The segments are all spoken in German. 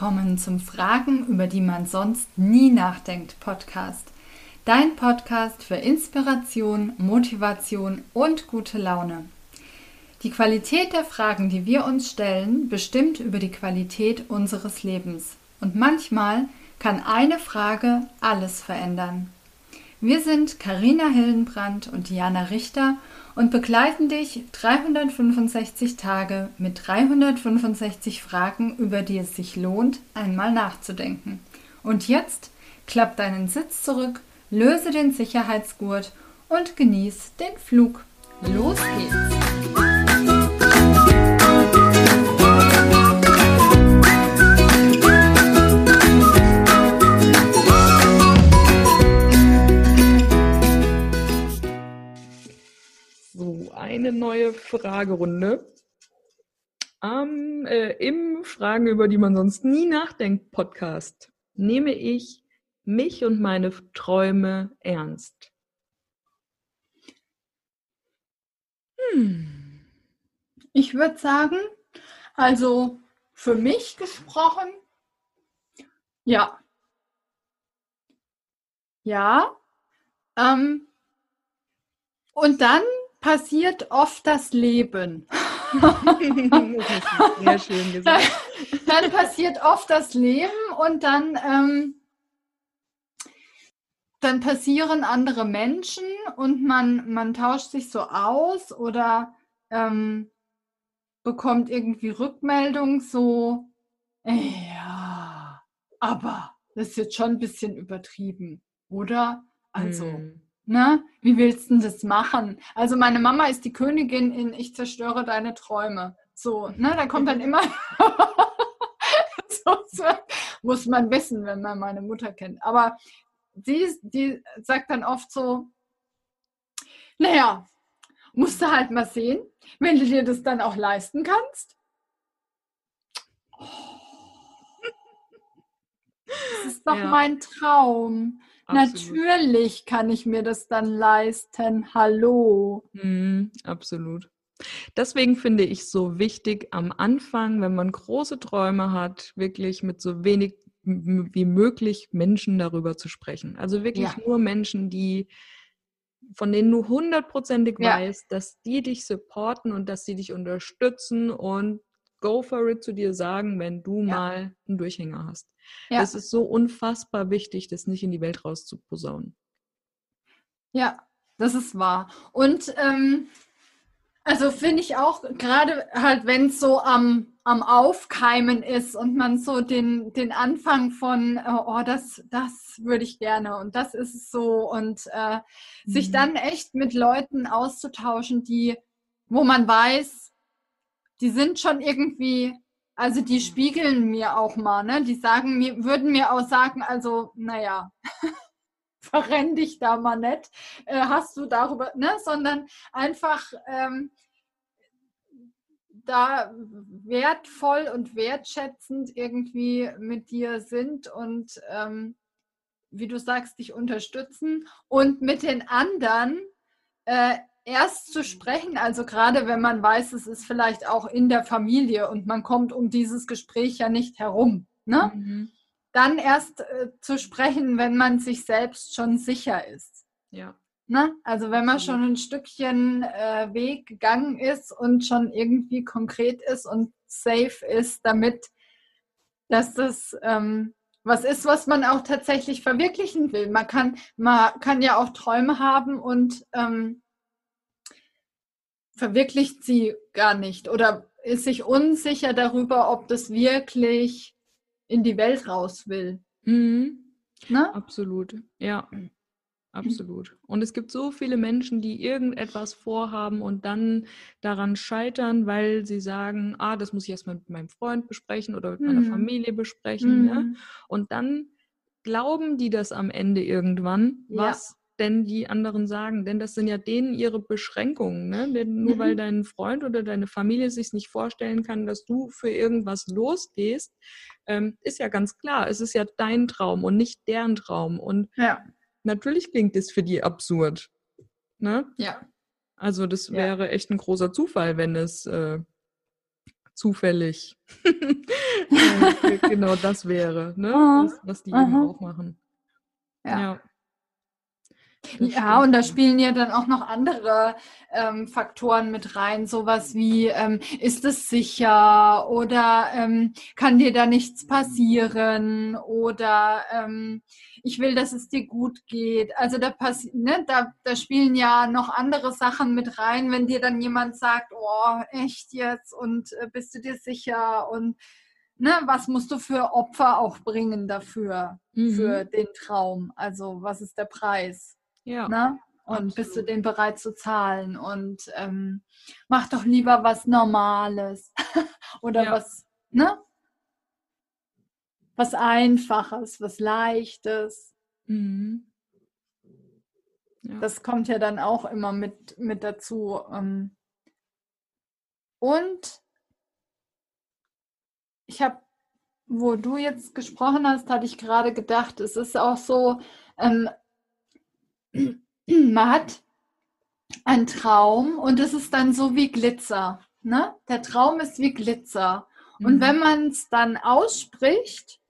willkommen zum Fragen, über die man sonst nie nachdenkt Podcast. Dein Podcast für Inspiration, Motivation und gute Laune. Die Qualität der Fragen, die wir uns stellen, bestimmt über die Qualität unseres Lebens. Und manchmal kann eine Frage alles verändern. Wir sind Karina Hildenbrand und Diana Richter und begleiten dich 365 Tage mit 365 Fragen, über die es sich lohnt, einmal nachzudenken. Und jetzt klapp deinen Sitz zurück, löse den Sicherheitsgurt und genieß den Flug. Los geht's! Fragerunde ähm, äh, im Fragen, über die man sonst nie nachdenkt, Podcast nehme ich mich und meine Träume ernst. Hm. Ich würde sagen, also für mich gesprochen, ja. Ja. Ähm, und dann passiert oft das Leben. Sehr schön gesagt. Dann, dann, passiert oft das Leben und dann, ähm, dann passieren andere Menschen und man, man tauscht sich so aus oder ähm, bekommt irgendwie Rückmeldung so, ja, aber das ist jetzt schon ein bisschen übertrieben, oder? Also. Hm Ne? Wie willst du das machen? Also meine Mama ist die Königin in Ich zerstöre deine Träume. So, ne? Da kommt dann immer so, so, muss man wissen, wenn man meine Mutter kennt. Aber die, die sagt dann oft so, naja, musst du halt mal sehen, wenn du dir das dann auch leisten kannst. Ist doch ja. mein Traum. Natürlich kann ich mir das dann leisten. Hallo. Mm, absolut. Deswegen finde ich so wichtig am Anfang, wenn man große Träume hat, wirklich mit so wenig wie möglich Menschen darüber zu sprechen. Also wirklich ja. nur Menschen, die von denen du hundertprozentig ja. weißt, dass die dich supporten und dass sie dich unterstützen und go for it zu dir sagen, wenn du ja. mal einen Durchhänger hast. Ja. Es ist so unfassbar wichtig, das nicht in die Welt rauszuposaunen. Ja, das ist wahr. Und ähm, also finde ich auch, gerade halt, wenn es so am, am Aufkeimen ist und man so den, den Anfang von, oh, das, das würde ich gerne und das ist es so und äh, mhm. sich dann echt mit Leuten auszutauschen, die, wo man weiß, die sind schon irgendwie also die spiegeln mir auch mal, ne? Die sagen mir, würden mir auch sagen, also, naja, verrenn dich da mal nicht, äh, hast du darüber, ne? Sondern einfach ähm, da wertvoll und wertschätzend irgendwie mit dir sind und ähm, wie du sagst, dich unterstützen und mit den anderen äh, erst zu sprechen, also gerade wenn man weiß, es ist vielleicht auch in der Familie und man kommt um dieses Gespräch ja nicht herum, ne? Mhm. dann erst äh, zu sprechen, wenn man sich selbst schon sicher ist. Ja. Ne? Also wenn man schon ein Stückchen äh, Weg gegangen ist und schon irgendwie konkret ist und safe ist, damit, dass das ähm, was ist, was man auch tatsächlich verwirklichen will. Man kann, man kann ja auch Träume haben und ähm, verwirklicht sie gar nicht oder ist sich unsicher darüber, ob das wirklich in die Welt raus will. Mhm. Ne? Absolut, ja. Absolut. Und es gibt so viele Menschen, die irgendetwas vorhaben und dann daran scheitern, weil sie sagen, ah, das muss ich erstmal mit meinem Freund besprechen oder mit meiner mhm. Familie besprechen. Mhm. Ne? Und dann glauben die das am Ende irgendwann, was denn die anderen sagen? Denn das sind ja denen ihre Beschränkungen. Ne? Denn nur mhm. weil dein Freund oder deine Familie sich nicht vorstellen kann, dass du für irgendwas losgehst, ähm, ist ja ganz klar, es ist ja dein Traum und nicht deren Traum. Und ja. natürlich klingt es für die absurd. Ne? Ja. Also das wäre echt ein großer Zufall, wenn es äh, zufällig genau das wäre, ne? was, was die eben auch machen. Ja. ja. Ja, und da spielen ja dann auch noch andere ähm, Faktoren mit rein, sowas wie, ähm, ist es sicher oder ähm, kann dir da nichts passieren oder ähm, ich will, dass es dir gut geht. Also da, passi ne, da, da spielen ja noch andere Sachen mit rein, wenn dir dann jemand sagt, oh, echt jetzt und äh, bist du dir sicher und ne, was musst du für Opfer auch bringen dafür, mhm. für den Traum? Also was ist der Preis? Ja. Ne? Und Absolut. bist du den bereit zu zahlen? Und ähm, mach doch lieber was Normales oder ja. was, ne? Was Einfaches, was Leichtes. Mhm. Ja. Das kommt ja dann auch immer mit, mit dazu. Ähm. Und ich habe, wo du jetzt gesprochen hast, hatte ich gerade gedacht, es ist auch so, ähm, man hat einen Traum und es ist dann so wie Glitzer. Ne? Der Traum ist wie Glitzer. Und mhm. wenn man es dann ausspricht,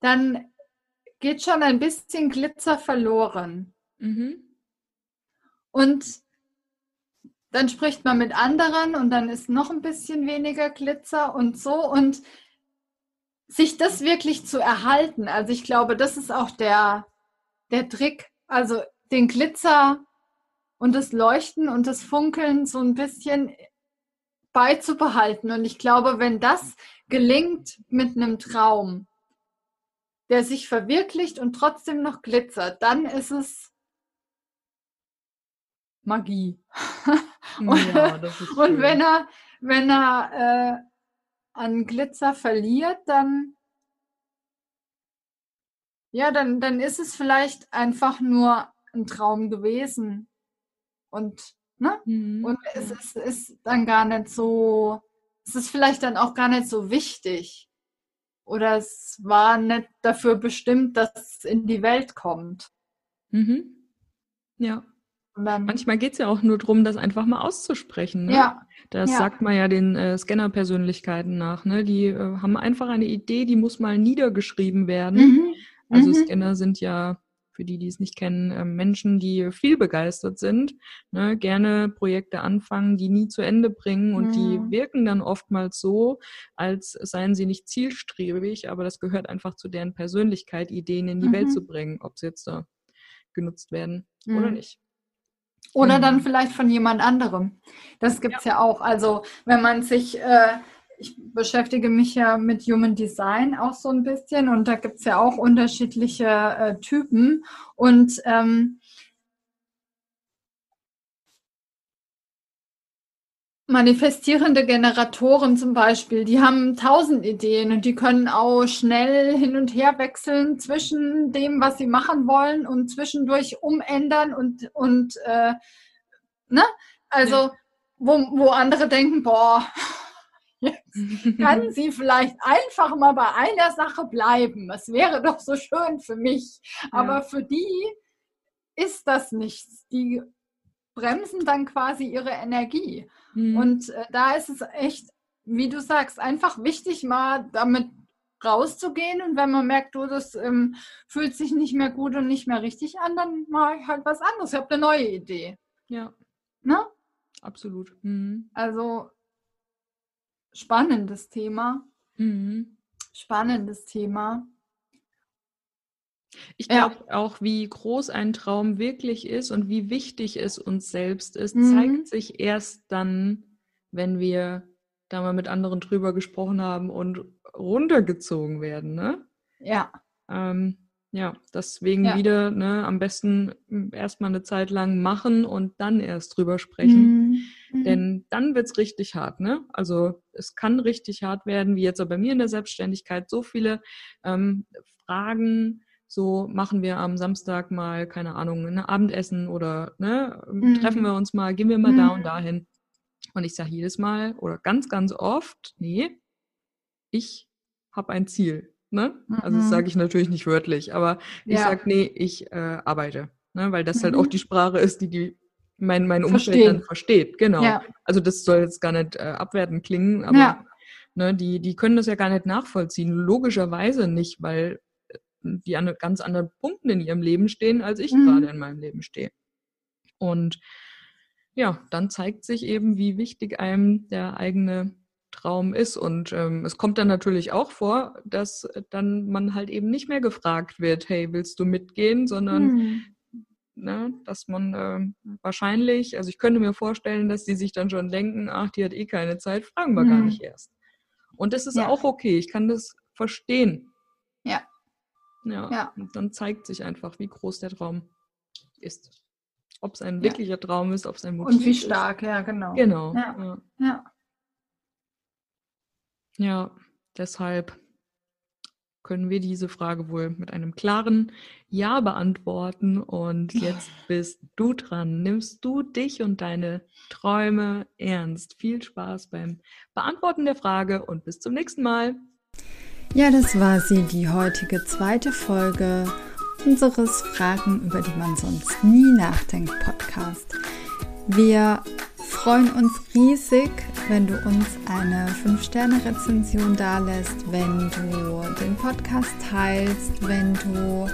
dann geht schon ein bisschen Glitzer verloren. Mhm. Und dann spricht man mit anderen und dann ist noch ein bisschen weniger Glitzer und so. Und sich das wirklich zu erhalten, also ich glaube, das ist auch der, der Trick, also den Glitzer und das Leuchten und das Funkeln so ein bisschen beizubehalten. Und ich glaube, wenn das gelingt mit einem Traum, der sich verwirklicht und trotzdem noch glitzert, dann ist es Magie. und, ja, und wenn er, wenn er äh, an Glitzer verliert, dann ja, dann, dann ist es vielleicht einfach nur ein Traum gewesen. Und, ne? Mhm. Und es ist, ist dann gar nicht so, es ist vielleicht dann auch gar nicht so wichtig. Oder es war nicht dafür bestimmt, dass es in die Welt kommt. Mhm. Ja. Manchmal geht es ja auch nur darum, das einfach mal auszusprechen. Ne? Ja. Das ja. sagt man ja den äh, Scanner-Persönlichkeiten nach. Ne? Die äh, haben einfach eine Idee, die muss mal niedergeschrieben werden. Mhm. Also mhm. Scanner sind ja, für die, die es nicht kennen, äh, Menschen, die viel begeistert sind, ne? gerne Projekte anfangen, die nie zu Ende bringen und mhm. die wirken dann oftmals so, als seien sie nicht zielstrebig, aber das gehört einfach zu deren Persönlichkeit, Ideen in die mhm. Welt zu bringen, ob sie jetzt da genutzt werden oder mhm. nicht. Oder dann mhm. vielleicht von jemand anderem. Das gibt es ja. ja. auch. Also wenn man sich äh, ich beschäftige mich ja mit Human Design auch so ein bisschen und da gibt es ja auch unterschiedliche äh, Typen. Und ähm, manifestierende Generatoren zum Beispiel, die haben tausend Ideen und die können auch schnell hin und her wechseln zwischen dem, was sie machen wollen und zwischendurch umändern und, und äh, ne? Also, wo, wo andere denken, boah, kann sie vielleicht einfach mal bei einer Sache bleiben. Es wäre doch so schön für mich. Aber ja. für die ist das nichts. Die bremsen dann quasi ihre Energie. Mhm. Und äh, da ist es echt, wie du sagst, einfach wichtig, mal damit rauszugehen. Und wenn man merkt, du, das ähm, fühlt sich nicht mehr gut und nicht mehr richtig an, dann mache ich halt was anderes. Ich habe eine neue Idee. Ja. Ne? Absolut. Mhm. Also spannendes Thema. Mhm. Spannendes Thema. Ich glaube ja. auch, wie groß ein Traum wirklich ist und wie wichtig es uns selbst ist, mhm. zeigt sich erst dann, wenn wir da mal mit anderen drüber gesprochen haben und runtergezogen werden. Ne? Ja. Ähm, ja, deswegen ja. wieder ne, am besten erstmal eine Zeit lang machen und dann erst drüber sprechen. Mhm. Mhm. Denn dann wird's richtig hart, ne? Also es kann richtig hart werden, wie jetzt auch bei mir in der Selbstständigkeit. So viele ähm, Fragen, so machen wir am Samstag mal, keine Ahnung, ein Abendessen oder ne, mhm. treffen wir uns mal, gehen wir mal mhm. da und dahin. Und ich sage jedes Mal oder ganz, ganz oft, nee, ich habe ein Ziel. Ne? Also das mhm. sage ich natürlich nicht wörtlich, aber ich ja. sage, nee, ich äh, arbeite. Ne? Weil das halt auch mhm. die Sprache ist, die die mein, mein Umfeld Verstehen. dann versteht. Genau. Ja. Also das soll jetzt gar nicht äh, abwertend klingen, aber ja. Ne, die, die können das ja gar nicht nachvollziehen. Logischerweise nicht, weil äh, die an ganz anderen Punkten in ihrem Leben stehen, als ich mhm. gerade in meinem Leben stehe. Und ja, dann zeigt sich eben, wie wichtig einem der eigene Traum ist. Und ähm, es kommt dann natürlich auch vor, dass dann man halt eben nicht mehr gefragt wird, hey, willst du mitgehen, sondern mhm. Ne, dass man äh, wahrscheinlich, also ich könnte mir vorstellen, dass die sich dann schon denken, ach, die hat eh keine Zeit, fragen wir mhm. gar nicht erst. Und das ist ja. auch okay, ich kann das verstehen. Ja. Ja, ja. Und dann zeigt sich einfach, wie groß der Traum ist. Ob es ein wirklicher ja. Traum ist, ob es ein Motiv ist. Und wie stark, ist. ja, genau. Genau. Ja. ja. Ja, deshalb können wir diese Frage wohl mit einem klaren Ja beantworten. Und jetzt bist du dran. Nimmst du dich und deine Träume ernst? Viel Spaß beim Beantworten der Frage und bis zum nächsten Mal. Ja, das war sie, die heutige zweite Folge unseres Fragen, über die man sonst nie nachdenkt Podcast. Wir freuen uns riesig, wenn du uns eine 5-Sterne-Rezension dalässt, wenn du den Podcast teilst, wenn du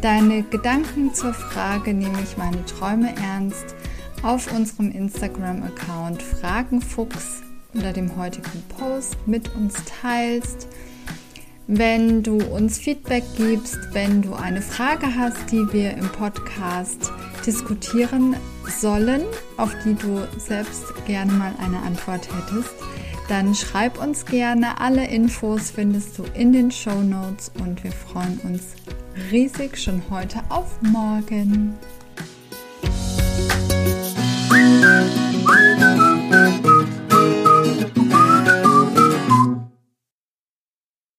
deine Gedanken zur Frage, nehme ich meine Träume ernst, auf unserem Instagram-Account Fragenfuchs unter dem heutigen Post mit uns teilst. Wenn du uns Feedback gibst, wenn du eine Frage hast, die wir im Podcast diskutieren sollen, auf die du selbst gerne mal eine Antwort hättest, dann schreib uns gerne. Alle Infos findest du in den Show Notes und wir freuen uns riesig schon heute auf morgen.